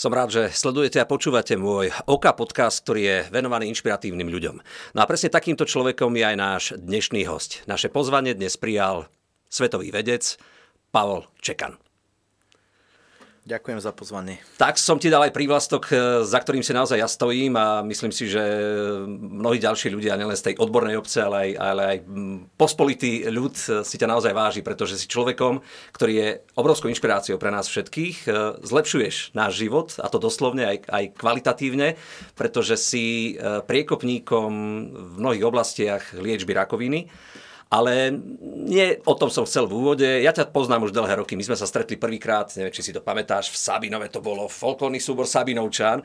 Som rád, že sledujete a počúvate môj OKA podcast, ktorý je venovaný inšpiratívnym ľuďom. No a presne takýmto človekom je aj náš dnešný host. Naše pozvanie dnes prijal svetový vedec Pavol Čekan. Ďakujem za pozvanie. Tak som ti dal aj prívlastok, e, za ktorým si naozaj ja stojím a myslím si, že mnohí ďalší ľudia, nielen z tej odbornej obce, ale aj, ale aj pospolitý ľud e, si ťa naozaj váži, pretože si človekom, ktorý je obrovskou inšpiráciou pre nás všetkých. E, zlepšuješ náš život, a to doslovne aj, aj kvalitatívne, pretože si priekopníkom v mnohých oblastiach liečby rakoviny ale nie o tom som chcel v úvode. Ja ťa poznám už dlhé roky. My sme sa stretli prvýkrát, neviem, či si to pamätáš, v Sabinove to bolo folklórny súbor Sabinovčan.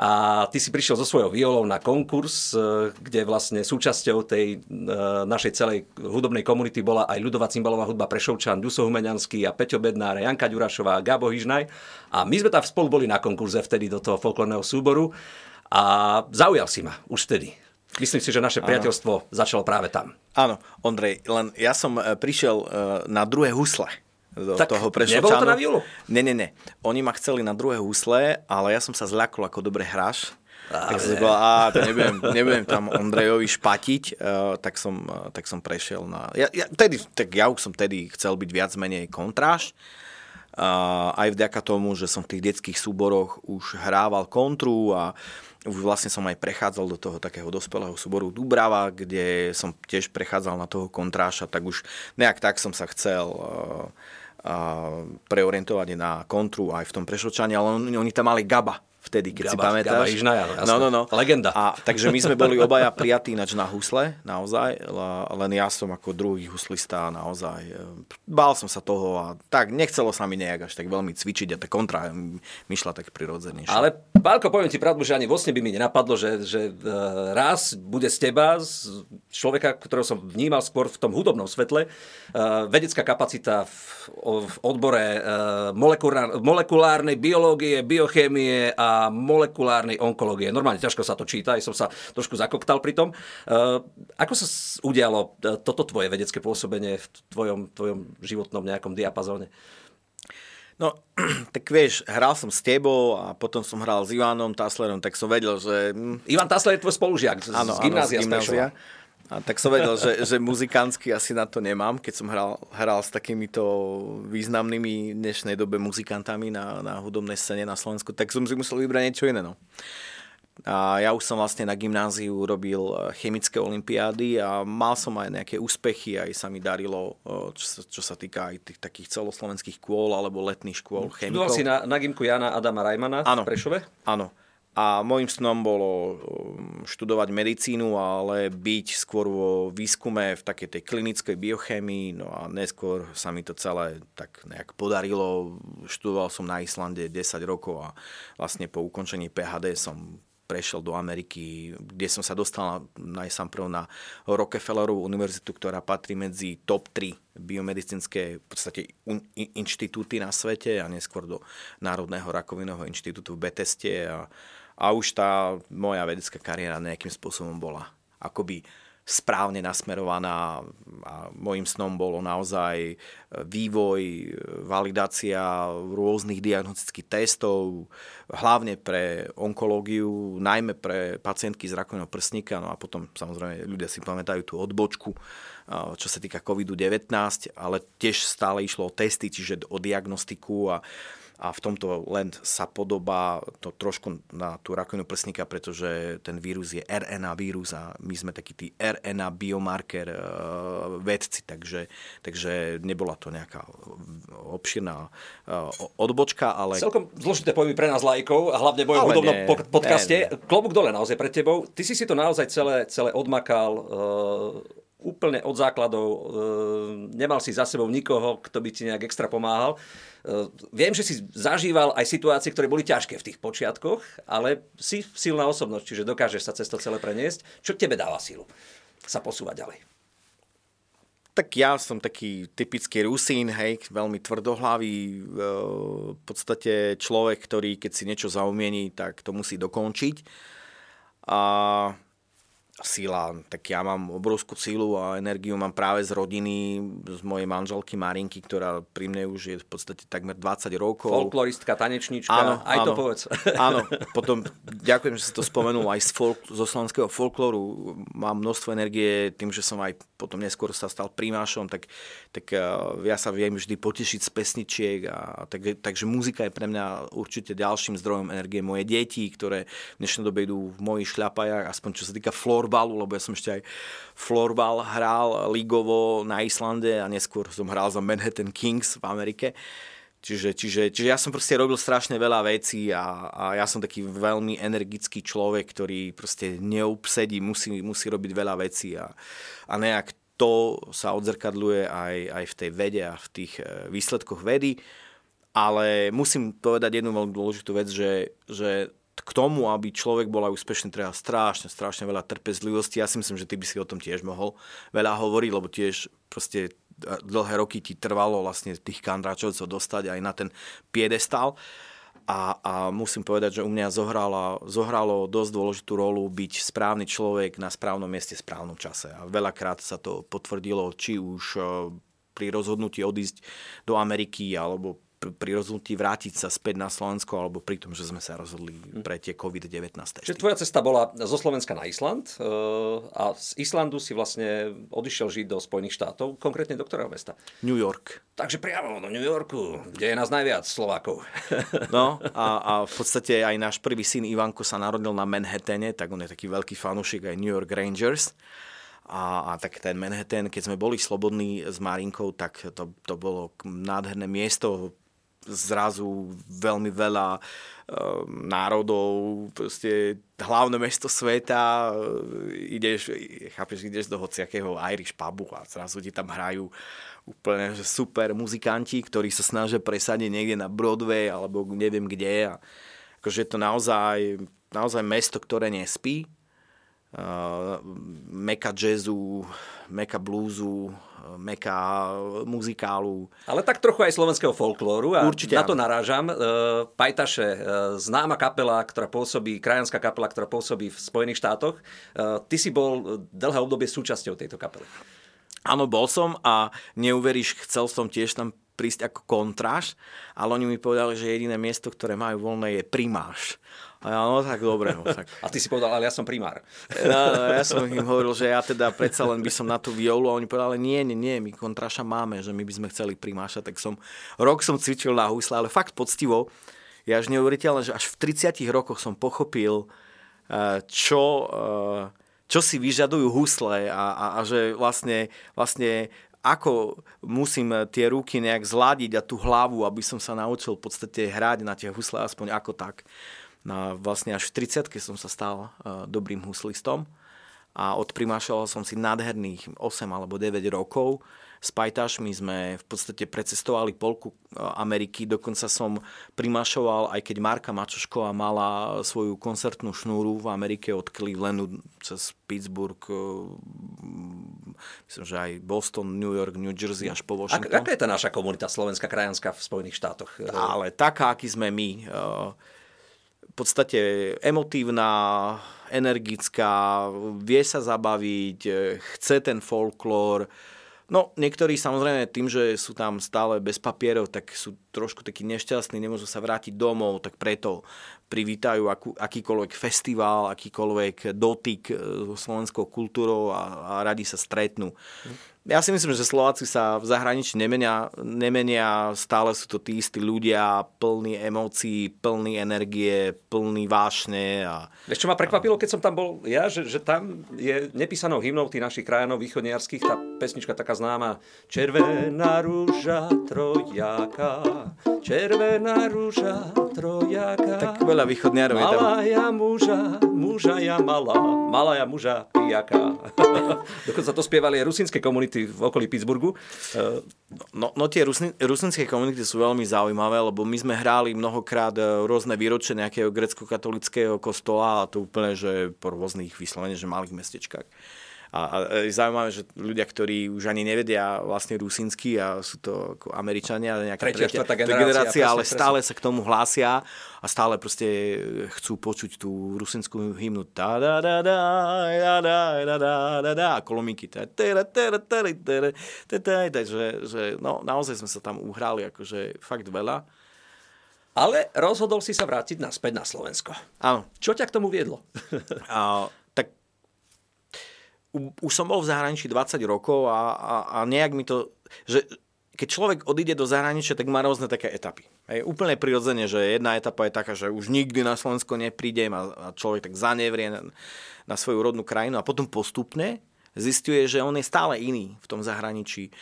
A ty si prišiel so svojou violou na konkurs, e, kde vlastne súčasťou tej e, našej celej hudobnej komunity bola aj ľudová cymbalová hudba Prešovčan, Duso Humenianský a Peťo Bednár, Janka Ďurašová, Gabo Hyžnaj. A my sme tam spolu boli na konkurze vtedy do toho folklórneho súboru a zaujal si ma už vtedy. Myslím si, že naše priateľstvo ano. začalo práve tam. Áno, Ondrej, len ja som e, prišiel e, na druhé husle do tak toho Prešovčanu. Nebolo to na violu? Nie, nie, nie. Oni ma chceli na druhé husle, ale ja som sa zľakol ako dobre hráš. Ale... Tak som povedal, a to nebudem, nebudem tam Ondrejovi špatiť, uh, tak, som, uh, tak som prešiel na... Ja, ja, tedy, tak ja už som tedy chcel byť viac menej kontráž. Aj vďaka tomu, že som v tých detských súboroch už hrával kontru a už vlastne som aj prechádzal do toho takého dospelého súboru Dubrava, kde som tiež prechádzal na toho kontráša, tak už nejak tak som sa chcel uh, uh, preorientovať na kontru aj v tom prešočaní, ale on, oni tam mali Gaba vtedy, keď Gaba, si pamätáš. Gaba Ižnaja, no, no, no. Legenda. A, takže my sme boli obaja prijatí nač na husle, naozaj, len ja som ako druhý huslista naozaj. E, bál som sa toho a tak nechcelo sa mi nejak až tak veľmi cvičiť a tá kontra mi šla tak prirodzene. Ale Pálko, poviem ti pravdu, že ani vlastne by mi nenapadlo, že, že e, raz bude z teba, z človeka, ktorého som vnímal skôr v tom hudobnom svetle, e, vedecká kapacita v, v odbore molekulárnej biológie, biochémie a molekulárnej onkológie. Normálne ťažko sa to číta, aj som sa trošku zakoktal pri tom. Uh, ako sa udialo uh, toto tvoje vedecké pôsobenie v tvojom, tvojom životnom nejakom diapazóne? No, tak vieš, hral som s tebou a potom som hral s Ivanom Taslerom, tak som vedel, že... Ivan Tasler je tvoj spolužiak z, áno, z gymnázia. Áno, z gymnázia. A tak som vedel, že, že muzikánsky asi na to nemám, keď som hral, hral s takýmito významnými v dnešnej dobe muzikantami na, na hudobnej scéne na Slovensku, tak som si musel vybrať niečo iné. No. A ja už som vlastne na gymnáziu robil eh, chemické olimpiády a mal som aj nejaké úspechy, aj sa mi darilo, eh, čo sa, čo sa týka aj tých takých celoslovenských kôl alebo letných škôl chemikov. Študoval si na, na gymku Jana Adama Rajmana ano, v Prešove? Áno, a môjim snom bolo um, študovať medicínu, ale byť skôr vo výskume v takej tej klinickej biochémii, no a neskôr sa mi to celé tak nejak podarilo. Študoval som na Islande 10 rokov a vlastne po ukončení PHD som prešiel do Ameriky, kde som sa dostal najsám prv na Rockefellerovú univerzitu, ktorá patrí medzi top 3 biomedicínske v podstate inštitúty na svete a neskôr do Národného rakovinového inštitútu v Beteste a a už tá moja vedecká kariéra nejakým spôsobom bola akoby správne nasmerovaná a môjim snom bolo naozaj vývoj, validácia rôznych diagnostických testov, hlavne pre onkológiu, najmä pre pacientky z rakovinou prsníka, no a potom samozrejme ľudia si pamätajú tú odbočku, čo sa týka COVID-19, ale tiež stále išlo o testy, čiže o diagnostiku a a v tomto len sa podobá to trošku na tú rakovinu prsníka, pretože ten vírus je RNA vírus a my sme takí tí RNA biomarker uh, vedci, takže, takže nebola to nejaká obširná uh, odbočka, ale... Celkom zložité pojmy pre nás lajkov hlavne v mojom hudobnom podcaste. Ne, ne. Klobúk dole naozaj pred tebou. Ty si si to naozaj celé, celé odmakal uh, úplne od základov, e, nemal si za sebou nikoho, kto by ti nejak extra pomáhal. E, viem, že si zažíval aj situácie, ktoré boli ťažké v tých počiatkoch, ale si silná osobnosť, čiže dokážeš sa cez to celé preniesť. Čo tebe dáva silu sa posúvať ďalej? Tak ja som taký typický Rusín, hej, veľmi tvrdohlavý, e, v podstate človek, ktorý keď si niečo zaumiení, tak to musí dokončiť. A sila, tak ja mám obrovskú silu a energiu mám práve z rodiny, z mojej manželky Marinky, ktorá pri mne už je v podstate takmer 20 rokov. Folkloristka, tanečnička, áno, aj áno, to povedz. Áno, potom ďakujem, že si to spomenul, aj z folk, zo slovenského folklóru mám množstvo energie tým, že som aj potom neskôr sa stal primášom, tak, tak eh, ja sa viem vždy potešiť z pesničiek a tak, takže muzika je pre mňa určite ďalším zdrojom energie. Moje deti, ktoré v dnešnej dobe idú v mojich šľapajach, aspoň čo sa týka florbalu, lebo ja som ešte aj florbal hral ligovo na Islande a neskôr som hral za Manhattan Kings v Amerike. Čiže, čiže, čiže ja som proste robil strašne veľa vecí a, a ja som taký veľmi energický človek, ktorý proste neobsedí, musí, musí robiť veľa vecí a, a nejak to sa odzrkadľuje aj, aj v tej vede a v tých e, výsledkoch vedy. Ale musím povedať jednu veľmi dôležitú vec, že, že k tomu, aby človek bol aj úspešný, treba strašne, strašne veľa trpezlivosti. Ja si myslím, že ty by si o tom tiež mohol veľa hovoriť, lebo tiež proste dlhé roky ti trvalo vlastne tých kandráčovcov dostať aj na ten piedestal. A, a musím povedať, že u mňa zohralo, zohralo dosť dôležitú rolu byť správny človek na správnom mieste správnom čase. A veľakrát sa to potvrdilo, či už eh, pri rozhodnutí odísť do Ameriky alebo pri rozhodnutí vrátiť sa späť na Slovensko alebo pri tom, že sme sa rozhodli hm. pre tie COVID-19 Čiže tvoja cesta bola zo Slovenska na Island eh, a z Islandu si vlastne odišiel žiť do Spojených štátov, konkrétne do ktorého mesta? New York. Takže priamo do New Yorku, kde je nás najviac Slovákov. No a, a v podstate aj náš prvý syn Ivanko sa narodil na Manhattane, tak on je taký veľký fanúšik aj New York Rangers. A, a tak ten Manhattan, keď sme boli slobodní s Marinkou, tak to, to bolo nádherné miesto, zrazu veľmi veľa uh, národov, proste hlavné mesto sveta, uh, ideš, chápeš, ideš do hociakého Irish pubu a zrazu ti tam hrajú úplne že super muzikanti, ktorí sa snažia presadiť niekde na Broadway alebo neviem kde. A akože je to naozaj, naozaj mesto, ktoré nespí. Uh, meka jazzu, meka bluesu, meka muzikálu. Ale tak trochu aj slovenského folklóru a Určite na to narážam. E, Pajtaše, známa kapela, ktorá pôsobí, krajanská kapela, ktorá pôsobí v Spojených štátoch. Ty si bol dlhé obdobie súčasťou tejto kapely. Áno, bol som a neuveríš, chcel som tiež tam prísť ako kontráž, ale oni mi povedali, že jediné miesto, ktoré majú voľné je primáš. A ja, no tak dobre. No, tak. A ty si povedal, ale ja som primár. No, no, ja som im hovoril, že ja teda predsa len by som na tú violu a oni povedali, nie, nie, nie, my kontráša máme, že my by sme chceli primášať. Tak som, rok som cvičil na husle, ale fakt poctivo. Ja až neuveriteľné, že až v 30 rokoch som pochopil, eh, čo, eh, čo si vyžadujú husle a, a, a že vlastne, vlastne ako musím tie ruky nejak zladiť a tú hlavu, aby som sa naučil v podstate hrať na tie husle aspoň ako tak. No, vlastne až v 30 som sa stal uh, dobrým huslistom a odprimášal som si nádherných 8 alebo 9 rokov. S pajtašmi sme v podstate precestovali polku e, Ameriky, dokonca som primášoval, aj keď Marka Mačošková mala svoju koncertnú šnúru v Amerike od Clevelandu cez Pittsburgh, myslím, že aj Boston, New York, New Jersey až po Washington. Ak, aká je tá naša komunita slovenská krajanská v Spojených štátoch? Ale taká, aký sme my v podstate emotívna, energická, vie sa zabaviť, chce ten folklór. No, niektorí samozrejme tým, že sú tam stále bez papierov, tak sú trošku takí nešťastní, nemôžu sa vrátiť domov, tak preto privítajú akú, akýkoľvek festival, akýkoľvek dotyk so slovenskou kultúrou a, a radi sa stretnú. Ja si myslím, že Slováci sa v zahraničí nemenia, nemenia, stále sú to tí istí ľudia, plní emócií, plní energie, plní vášne. A, Vieš, čo ma prekvapilo, keď som tam bol ja, že, že tam je nepísanou hymnou tých našich krajanov východniarských tá pesnička taká známa Červená rúža trojaka, červená rúža trojaka. Tak veľa východniarov je tam. Malá muža, muža ja malá, malá ja muža pijaka. Dokonca to spievali aj rusinské komunity v okolí Pittsburghu. No, no tie rusni, rusinské komunity sú veľmi zaujímavé, lebo my sme hráli mnohokrát e, rôzne výročie nejakého grecko-katolického kostola a to úplne, že po rôznych vyslovene, že malých mestečkách. A, a je zaujímavé, že ľudia, ktorí už ani nevedia vlastne rusínsky a sú to ako Američania, nejaká tretia, tretia generácia, generácia ale presne. stále sa k tomu hlásia a stále proste chcú počuť tú rusínskú hymnu da da da da da da da da da a kolomiky takže že, no, naozaj sme sa tam uhrali akože fakt veľa. Ale rozhodol si sa vrátiť naspäť na Slovensko. Áno. Čo ťa k tomu viedlo? a, už som bol v zahraničí 20 rokov a, a, a nejak mi to, že keď človek odíde do zahraničia, tak má rôzne také etapy. Je úplne prirodzene, že jedna etapa je taká, že už nikdy na Slovensko neprídem a, a človek tak zanevrie na, na svoju rodnú krajinu a potom postupne zistuje, že on je stále iný v tom zahraničí.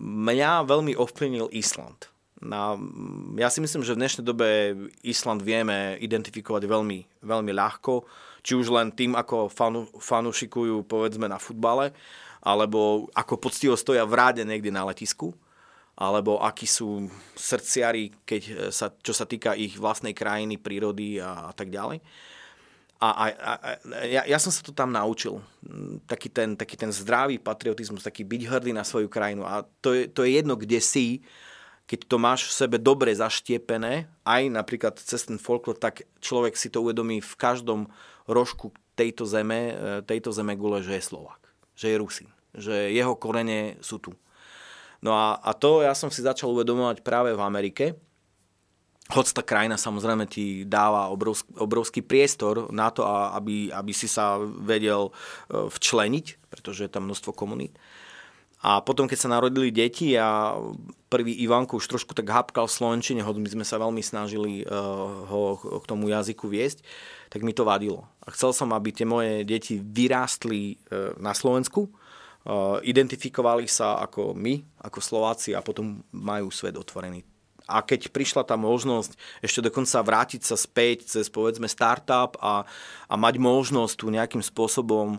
Mňa veľmi ovplyvnil Island. Na, ja si myslím, že v dnešnej dobe Island vieme identifikovať veľmi, veľmi ľahko či už len tým, ako fanu, fanušikujú povedzme na futbale, alebo ako poctivo stoja v ráde niekde na letisku, alebo akí sú srdciari, keď sa, čo sa týka ich vlastnej krajiny, prírody a, a tak ďalej. A, a, a ja, ja som sa to tam naučil. Taký ten, taký ten zdravý patriotizmus, taký byť hrdý na svoju krajinu. A to je, to je jedno, kde si, keď to máš v sebe dobre zaštiepené, aj napríklad cez ten folklor, tak človek si to uvedomí v každom rožku tejto zeme, e, tejto zeme gule, že je Slovak, že je Rusin, že jeho korene sú tu. No a, a to ja som si začal uvedomovať práve v Amerike, hoď tá krajina samozrejme ti dáva obrovský, obrovský priestor na to, aby, aby si sa vedel e, včleniť, pretože je tam množstvo komunít. A potom, keď sa narodili deti a prvý Ivanko už trošku tak hapkal v Slovenčine, hoď my sme sa veľmi snažili uh, ho k tomu jazyku viesť, tak mi to vadilo. A chcel som, aby tie moje deti vyrástli uh, na Slovensku, uh, identifikovali sa ako my, ako Slováci a potom majú svet otvorený a keď prišla tá možnosť ešte dokonca vrátiť sa späť cez povedzme startup a, a mať možnosť tu nejakým spôsobom e,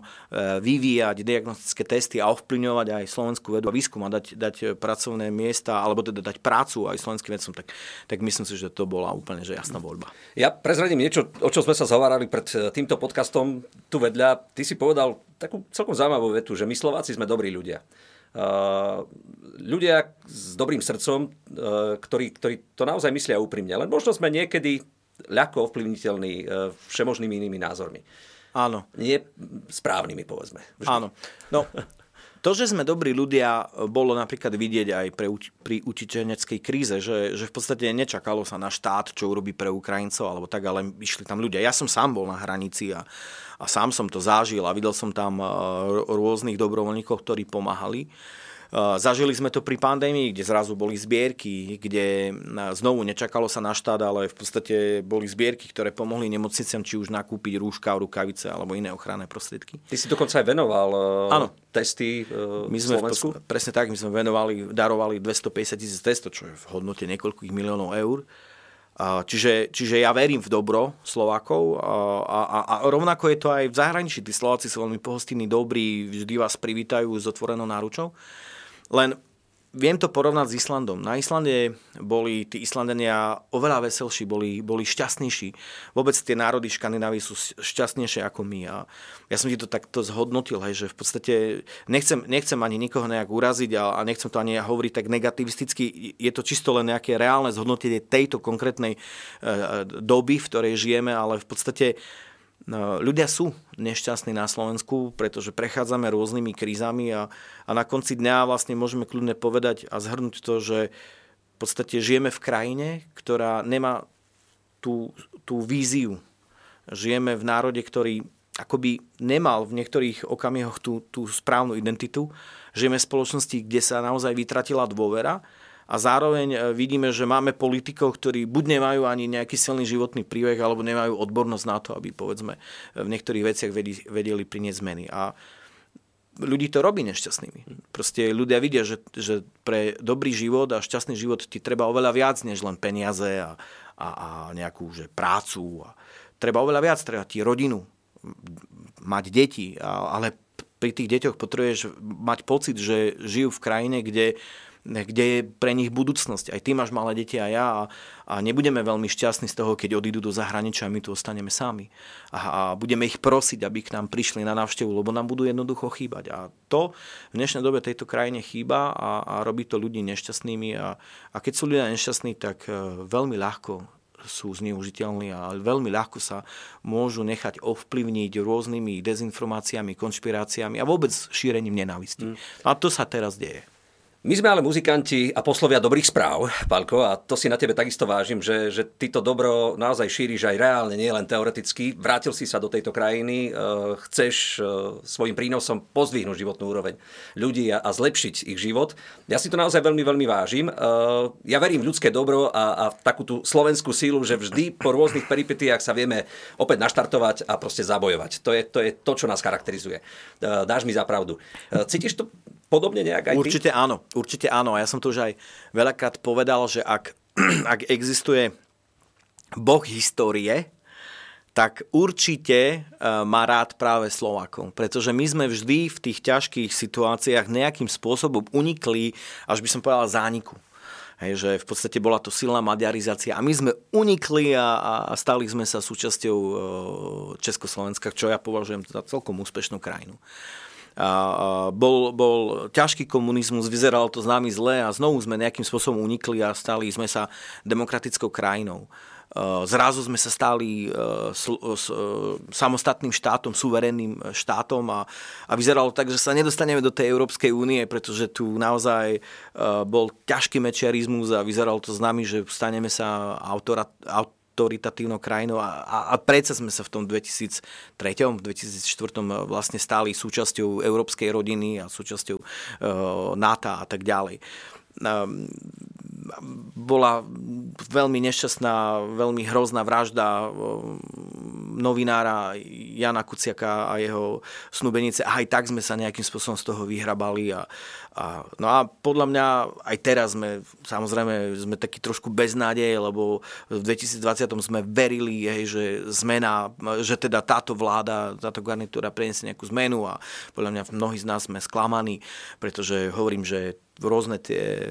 vyvíjať diagnostické testy a ovplyvňovať aj slovenskú vedu a výskum a dať, dať pracovné miesta alebo teda dať prácu aj slovenským vedcom, tak, tak myslím si, že to bola úplne že jasná voľba. Ja prezradím niečo, o čo sme sa zhovárali pred e, týmto podcastom tu vedľa. Ty si povedal takú celkom zaujímavú vetu, že my Slováci sme dobrí ľudia. Uh, ľudia s dobrým srdcom, uh, ktorí, ktorí to naozaj myslia úprimne. Len možno sme niekedy ľahko ovplyvniteľní uh, všemožnými inými názormi. Áno. Nie správnymi, povedzme. Vždy. Áno. No, to, že sme dobrí ľudia, bolo napríklad vidieť aj pre, pri utečeneckej kríze, že, že v podstate nečakalo sa na štát, čo urobí pre Ukrajincov, alebo tak, ale išli tam ľudia. Ja som sám bol na hranici a, a sám som to zažil a videl som tam rôznych dobrovoľníkov, ktorí pomáhali. Zažili sme to pri pandémii, kde zrazu boli zbierky, kde znovu nečakalo sa na štát, ale v podstate boli zbierky, ktoré pomohli nemocniciam či už nakúpiť rúška, rukavice alebo iné ochranné prostriedky. Ty si dokonca aj venoval ano. testy my sme Slovensku? V, presne tak, my sme venovali, darovali 250 tisíc testov, čo je v hodnote niekoľkých miliónov eur. Čiže, čiže ja verím v dobro Slovákov a, a, a rovnako je to aj v zahraničí. Tí Slováci sú veľmi pohostinní, dobrí, vždy vás privítajú s otvorenou náručou. Len viem to porovnať s Islandom. Na Islande boli tí Islandenia oveľa veselší, boli, boli šťastnejší. Vôbec tie národy Škandinávy sú šťastnejšie ako my. A ja som ti to takto zhodnotil, hej, že v podstate nechcem, nechcem ani nikoho nejak uraziť a, a nechcem to ani hovoriť tak negativisticky. Je to čisto len nejaké reálne zhodnotenie tejto konkrétnej e, doby, v ktorej žijeme, ale v podstate ľudia sú nešťastní na Slovensku, pretože prechádzame rôznymi krízami a, a na konci dňa vlastne môžeme kľudne povedať a zhrnúť to, že v podstate žijeme v krajine, ktorá nemá tú, tú víziu. Žijeme v národe, ktorý akoby nemal v niektorých okamihoch tú, tú správnu identitu. Žijeme v spoločnosti, kde sa naozaj vytratila dôvera a zároveň e, vidíme, že máme politikov, ktorí buď nemajú ani nejaký silný životný príbeh, alebo nemajú odbornosť na to, aby povedzme v niektorých veciach vedeli priniesť zmeny. A ľudí to robí nešťastnými. Proste ľudia vidia, že, že pre dobrý život a šťastný život ti treba oveľa viac, než len peniaze a, a, a nejakú že prácu. A treba oveľa viac, treba ti rodinu, mať deti, a, ale pri tých deťoch potrebuješ mať pocit, že žijú v krajine, kde kde je pre nich budúcnosť. Aj ty máš malé deti a ja a, a nebudeme veľmi šťastní z toho, keď odídu do zahraničia a my tu ostaneme sami. A, a budeme ich prosiť, aby k nám prišli na návštevu, lebo nám budú jednoducho chýbať. A to v dnešnej dobe tejto krajine chýba a, a robí to ľudí nešťastnými. A, a keď sú ľudia nešťastní, tak e, veľmi ľahko sú zneužiteľní a veľmi ľahko sa môžu nechať ovplyvniť rôznymi dezinformáciami, konšpiráciami a vôbec šírením nenávisti. Mm. A to sa teraz deje. My sme ale muzikanti a poslovia dobrých správ, Palko, a to si na tebe takisto vážim, že, že ty to dobro naozaj šíriš aj reálne, nie len teoreticky. Vrátil si sa do tejto krajiny, e, chceš e, svojim prínosom pozdvihnúť životnú úroveň ľudí a, a zlepšiť ich život. Ja si to naozaj veľmi, veľmi vážim. E, ja verím v ľudské dobro a, a v takú tú slovenskú sílu, že vždy po rôznych peripetiách sa vieme opäť naštartovať a proste zabojovať. To je to, je to čo nás charakterizuje. Dáš mi za pravdu. Cítiš to podobne nejak aj? Určite áno, určite áno. Ja som to už aj veľakrát povedal, že ak, ak existuje boh histórie, tak určite e, má rád práve Slovákov. Pretože my sme vždy v tých ťažkých situáciách nejakým spôsobom unikli, až by som povedal, zániku. Hej, že v podstate bola to silná maďarizácia a my sme unikli a, a stali sme sa súčasťou e, Československa, čo ja považujem za celkom úspešnú krajinu bol, bol ťažký komunizmus, vyzeralo to s nami zle a znovu sme nejakým spôsobom unikli a stali sme sa demokratickou krajinou. Zrazu sme sa stali samostatným štátom, suverenným štátom a, a vyzeralo tak, že sa nedostaneme do tej Európskej únie, pretože tu naozaj bol ťažký mečiarizmus a vyzeralo to s nami, že staneme sa autora, aut, autoritatívnou krajinou a, a, a predsa sme sa v tom 2003, 2004 vlastne stáli súčasťou európskej rodiny a súčasťou uh, NATO a tak ďalej. Um, bola veľmi nešťastná, veľmi hrozná vražda novinára Jana Kuciaka a jeho snubenice. A aj tak sme sa nejakým spôsobom z toho vyhrabali. A, a, no a podľa mňa aj teraz sme, samozrejme, sme takí trošku beznádeje, lebo v 2020 sme verili, hej, že zmena, že teda táto vláda, táto garnitúra preniesie nejakú zmenu a podľa mňa mnohí z nás sme sklamaní, pretože hovorím, že rôzne tie,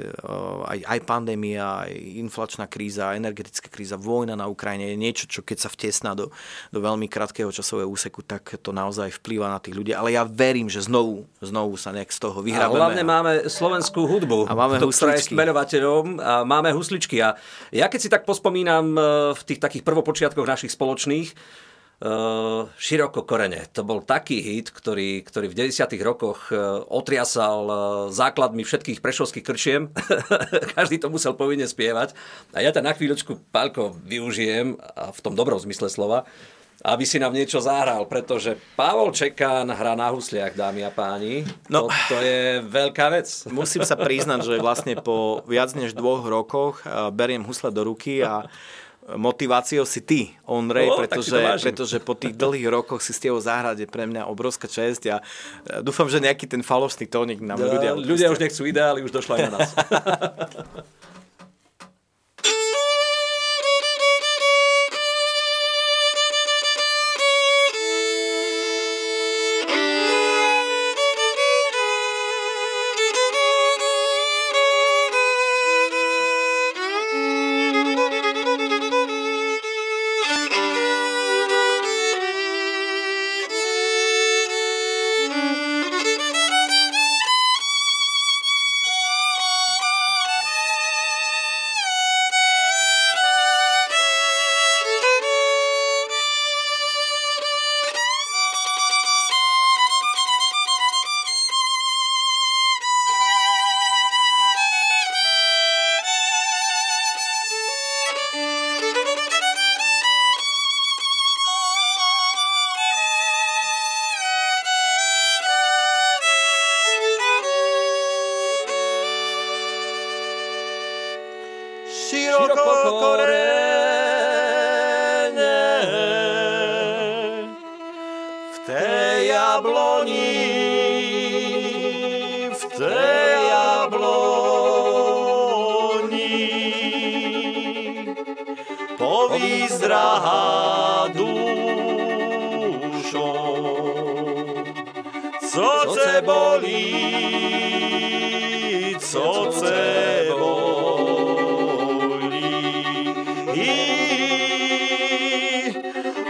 aj, aj pandémia, aj inflačná kríza, energetická kríza, vojna na Ukrajine je niečo, čo keď sa vtesná do, do veľmi krátkeho časového úseku, tak to naozaj vplýva na tých ľudí. Ale ja verím, že znovu, znovu sa nejak z toho vyhrabeme. A hlavne máme slovenskú hudbu, a máme to, ktorá je smenovateľom a máme husličky. A ja keď si tak pospomínam e, v tých takých prvopočiatkoch našich spoločných, široko korene. To bol taký hit, ktorý, ktorý v 90. rokoch uh, otriasal uh, základmi všetkých prešovských krčiem. Každý to musel povinne spievať. A ja to na chvíľočku, Pálko, využijem a v tom dobrom zmysle slova, aby si nám niečo zahral, pretože Pavol Čekán hrá na husliach, dámy a páni. No, to, to je veľká vec. Musím sa priznať, že vlastne po viac než dvoch rokoch beriem husle do ruky a motiváciou si ty, Ondrej, no, pretože, pretože po tých dlhých rokoch si ste ho zahrať je pre mňa obrovská čest a dúfam, že nejaký ten falostný tónik nám ľudia... Ľudia už nechcú ideály, už došla aj na nás. Srdce bolí, srdce bolí. I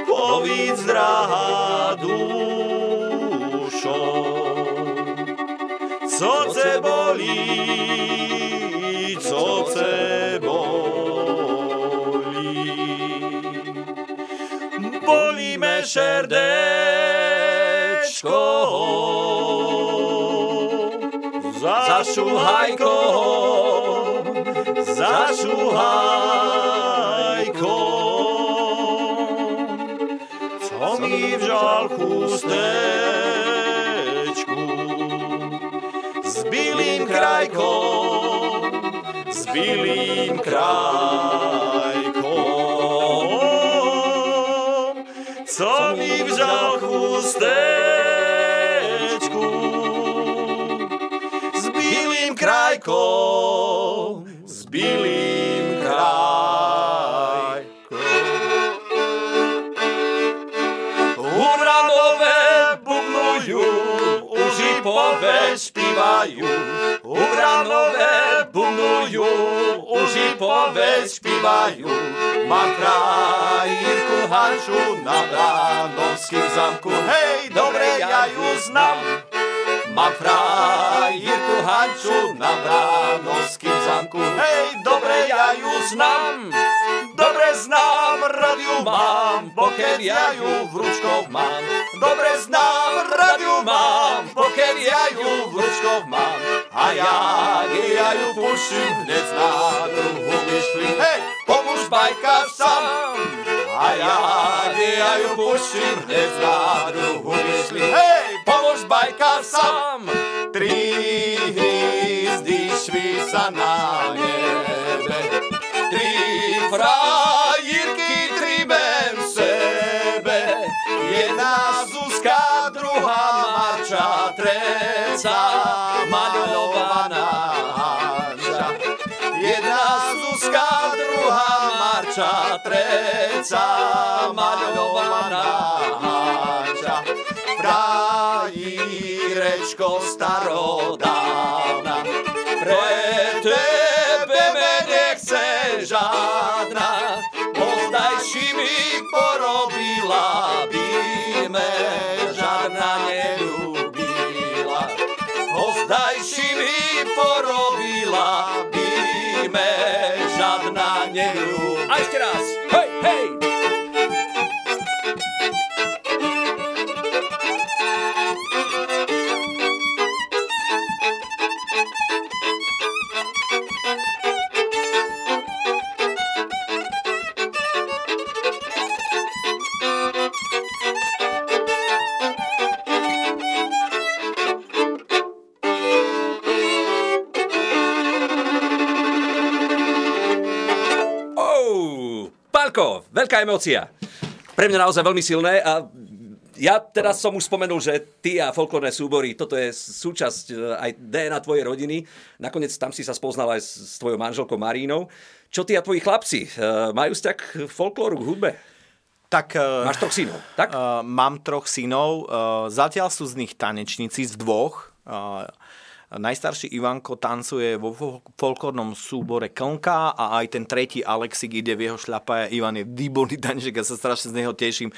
povíc, drahá dušo, srdce bolí, srdce bolí. Bolíme šerdé, zašuhajko, zašuhajko. Co mi vžal chustečku s bílým krajkom, s krajkom. Co mi vžal chustečku krajkom, s bílým krajkom. Uranové bubnujú, uži pove špívajú. Uranové bubnujú, uži pove špívajú. Mám krajírku Hanšu na Bránovským zamku, hej, dobre, ja ju znam. Mám frajerku Hanču na Bránovským zamku. Hej, dobre, ja ju znam. Dobre znám, radiu mám, pokiaľ ja ju v ručkoch mám. Dobre znám, radiu mám, pokiaľ ja ju v ručkoch mám. A ja, ja ju puším, hneď na druhú myšli. Hej, pomôž bajka sám. A ja, ja ju puším, hneď na druhú myšli. Hej, bajka sám. Tri sa na nebe. Tri frajírky tribem sebe. Jedna Zuzka, druhá Marča, treca maľovaná Hanča. Jedna Zuzka, druhá Marča, treca maľovaná Hanča. Frajírečko starodávna, pre tebe me nechce žádna, Pálko, veľká emócia. Pre mňa naozaj veľmi silné a ja teraz som už spomenul, že ty a folklórne súbory, toto je súčasť e, aj DNA tvojej rodiny. Nakoniec tam si sa spoznal aj s, tvojou manželkou Marínou. Čo ty a tvoji chlapci? E, Majú vzťah k folklóru, k hudbe? Tak, eh, Máš troch synov, tak? Uh, mám troch synov. Uh, zatiaľ sú z nich tanečníci z dvoch. Uh, najstarší Ivanko tancuje vo fol- folklórnom súbore Klnka a aj ten tretí Alexik ide v jeho šľapaje. Ivan je výborný tanečník, ja sa strašne z neho teším.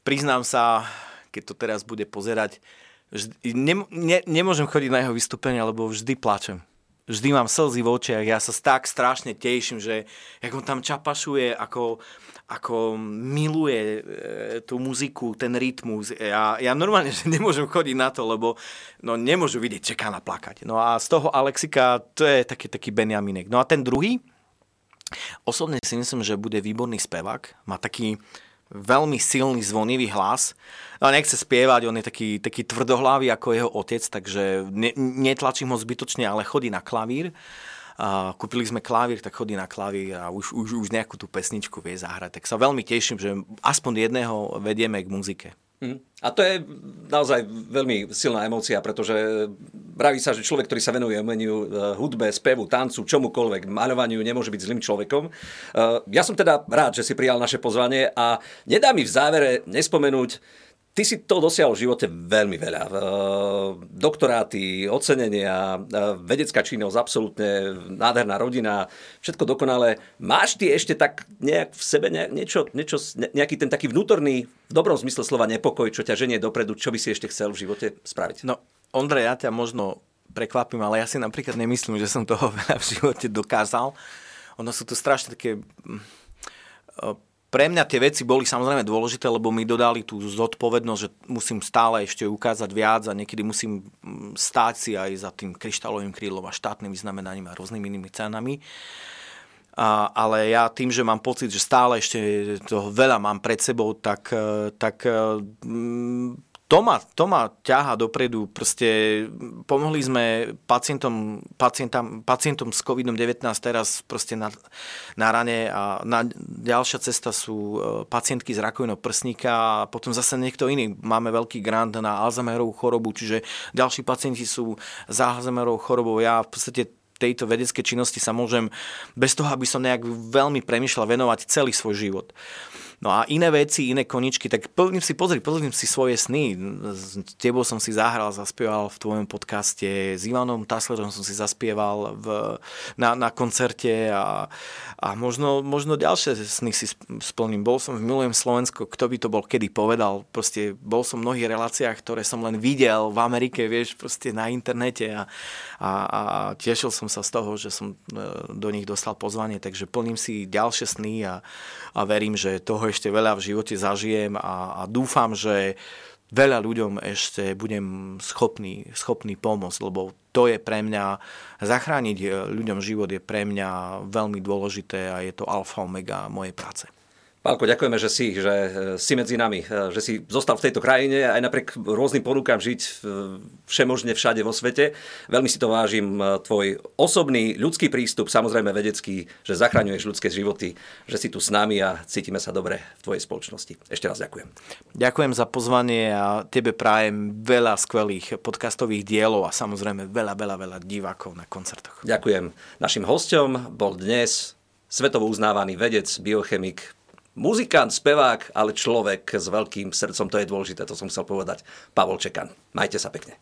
Priznám sa, keď to teraz bude pozerať, vždy, ne, ne, nemôžem chodiť na jeho vystúpenia, lebo vždy plačem vždy mám slzy v očiach, ja sa tak strašne teším, že ako on tam čapašuje, ako, ako miluje e, tú muziku, ten rytmus. Ja, ja normálne že nemôžem chodiť na to, lebo no, nemôžu vidieť čeká na plakať. No a z toho Alexika, to je taký, taký Benjaminek. No a ten druhý, osobne si myslím, že bude výborný spevák. Má taký, veľmi silný zvonivý hlas. No, nechce spievať, on je taký, taký tvrdohlavý ako jeho otec, takže ne, netlačím ho zbytočne, ale chodí na klavír. Kúpili sme klavír, tak chodí na klavír a už, už, už nejakú tú pesničku vie zahrať. Tak sa veľmi teším, že aspoň jedného vedieme k muzike. Mm. A to je naozaj veľmi silná emócia, pretože vraví sa, že človek, ktorý sa venuje umeniu, eh, hudbe, spevu, tancu, čomukoľvek, maľovaniu, nemôže byť zlým človekom. Eh, Ja som teda rád, že si prijal naše pozvanie a nedá mi v závere nespomenúť Ty si to dosiahol v živote veľmi veľa. Doktoráty, ocenenia, vedecká činnosť, absolútne nádherná rodina, všetko dokonale. Máš ty ešte tak nejak v sebe niečo, niečo, nejaký ten taký vnútorný, v dobrom zmysle slova nepokoj, čo ťa ženie dopredu, čo by si ešte chcel v živote spraviť? No, Ondrej, ja ťa možno prekvapím, ale ja si napríklad nemyslím, že som toho veľa v živote dokázal. Ono sú to strašne také pre mňa tie veci boli samozrejme dôležité, lebo mi dodali tú zodpovednosť, že musím stále ešte ukázať viac a niekedy musím mm, stáť si aj za tým kryštálovým krídlom a štátnym vyznamenaním a rôznymi inými cenami. A, ale ja tým, že mám pocit, že stále ešte toho veľa mám pred sebou, tak, e, tak mm, to ma, to ma ťaha dopredu. Proste pomohli sme pacientom, pacientom, pacientom s COVID-19 teraz proste na, na rane a na, ďalšia cesta sú e, pacientky z rakovinou prsníka a potom zase niekto iný. Máme veľký grant na Alzheimerovú chorobu, čiže ďalší pacienti sú s Alzheimerovou chorobou. Ja v podstate tejto vedeckej činnosti sa môžem bez toho, aby som nejak veľmi premyšľal, venovať celý svoj život. No a iné veci, iné koničky, tak plním si, pozri, pozriem si svoje sny. S tebou som si zahral, zaspieval v tvojom podcaste, s Ivanom Taslerom som si zaspieval v, na, na koncerte a, a možno, možno ďalšie sny si splním. Bol som v Milujem Slovensko, kto by to bol kedy povedal. Proste bol som v mnohých reláciách, ktoré som len videl v Amerike, vieš, proste na internete a, a, a tešil som sa z toho, že som e, do nich dostal pozvanie, takže plním si ďalšie sny a, a verím, že toho ešte veľa v živote zažijem a, a dúfam, že veľa ľuďom ešte budem schopný, schopný pomôcť, lebo to je pre mňa, zachrániť ľuďom život je pre mňa veľmi dôležité a je to alfa omega mojej práce. Pálko, ďakujeme, že si, že e, si medzi nami, e, že si zostal v tejto krajine aj napriek rôznym ponúkam žiť e, všemožne všade vo svete. Veľmi si to vážim, tvoj osobný ľudský prístup, samozrejme vedecký, že zachraňuješ ľudské životy, že si tu s nami a cítime sa dobre v tvojej spoločnosti. Ešte raz ďakujem. Ďakujem za pozvanie a tebe prajem veľa skvelých podcastových dielov a samozrejme veľa, veľa, veľa divákov na koncertoch. Ďakujem. Našim hostom bol dnes svetovo uznávaný vedec, biochemik, muzikant, spevák, ale človek s veľkým srdcom, to je dôležité, to som chcel povedať. Pavol Čekan. Majte sa pekne.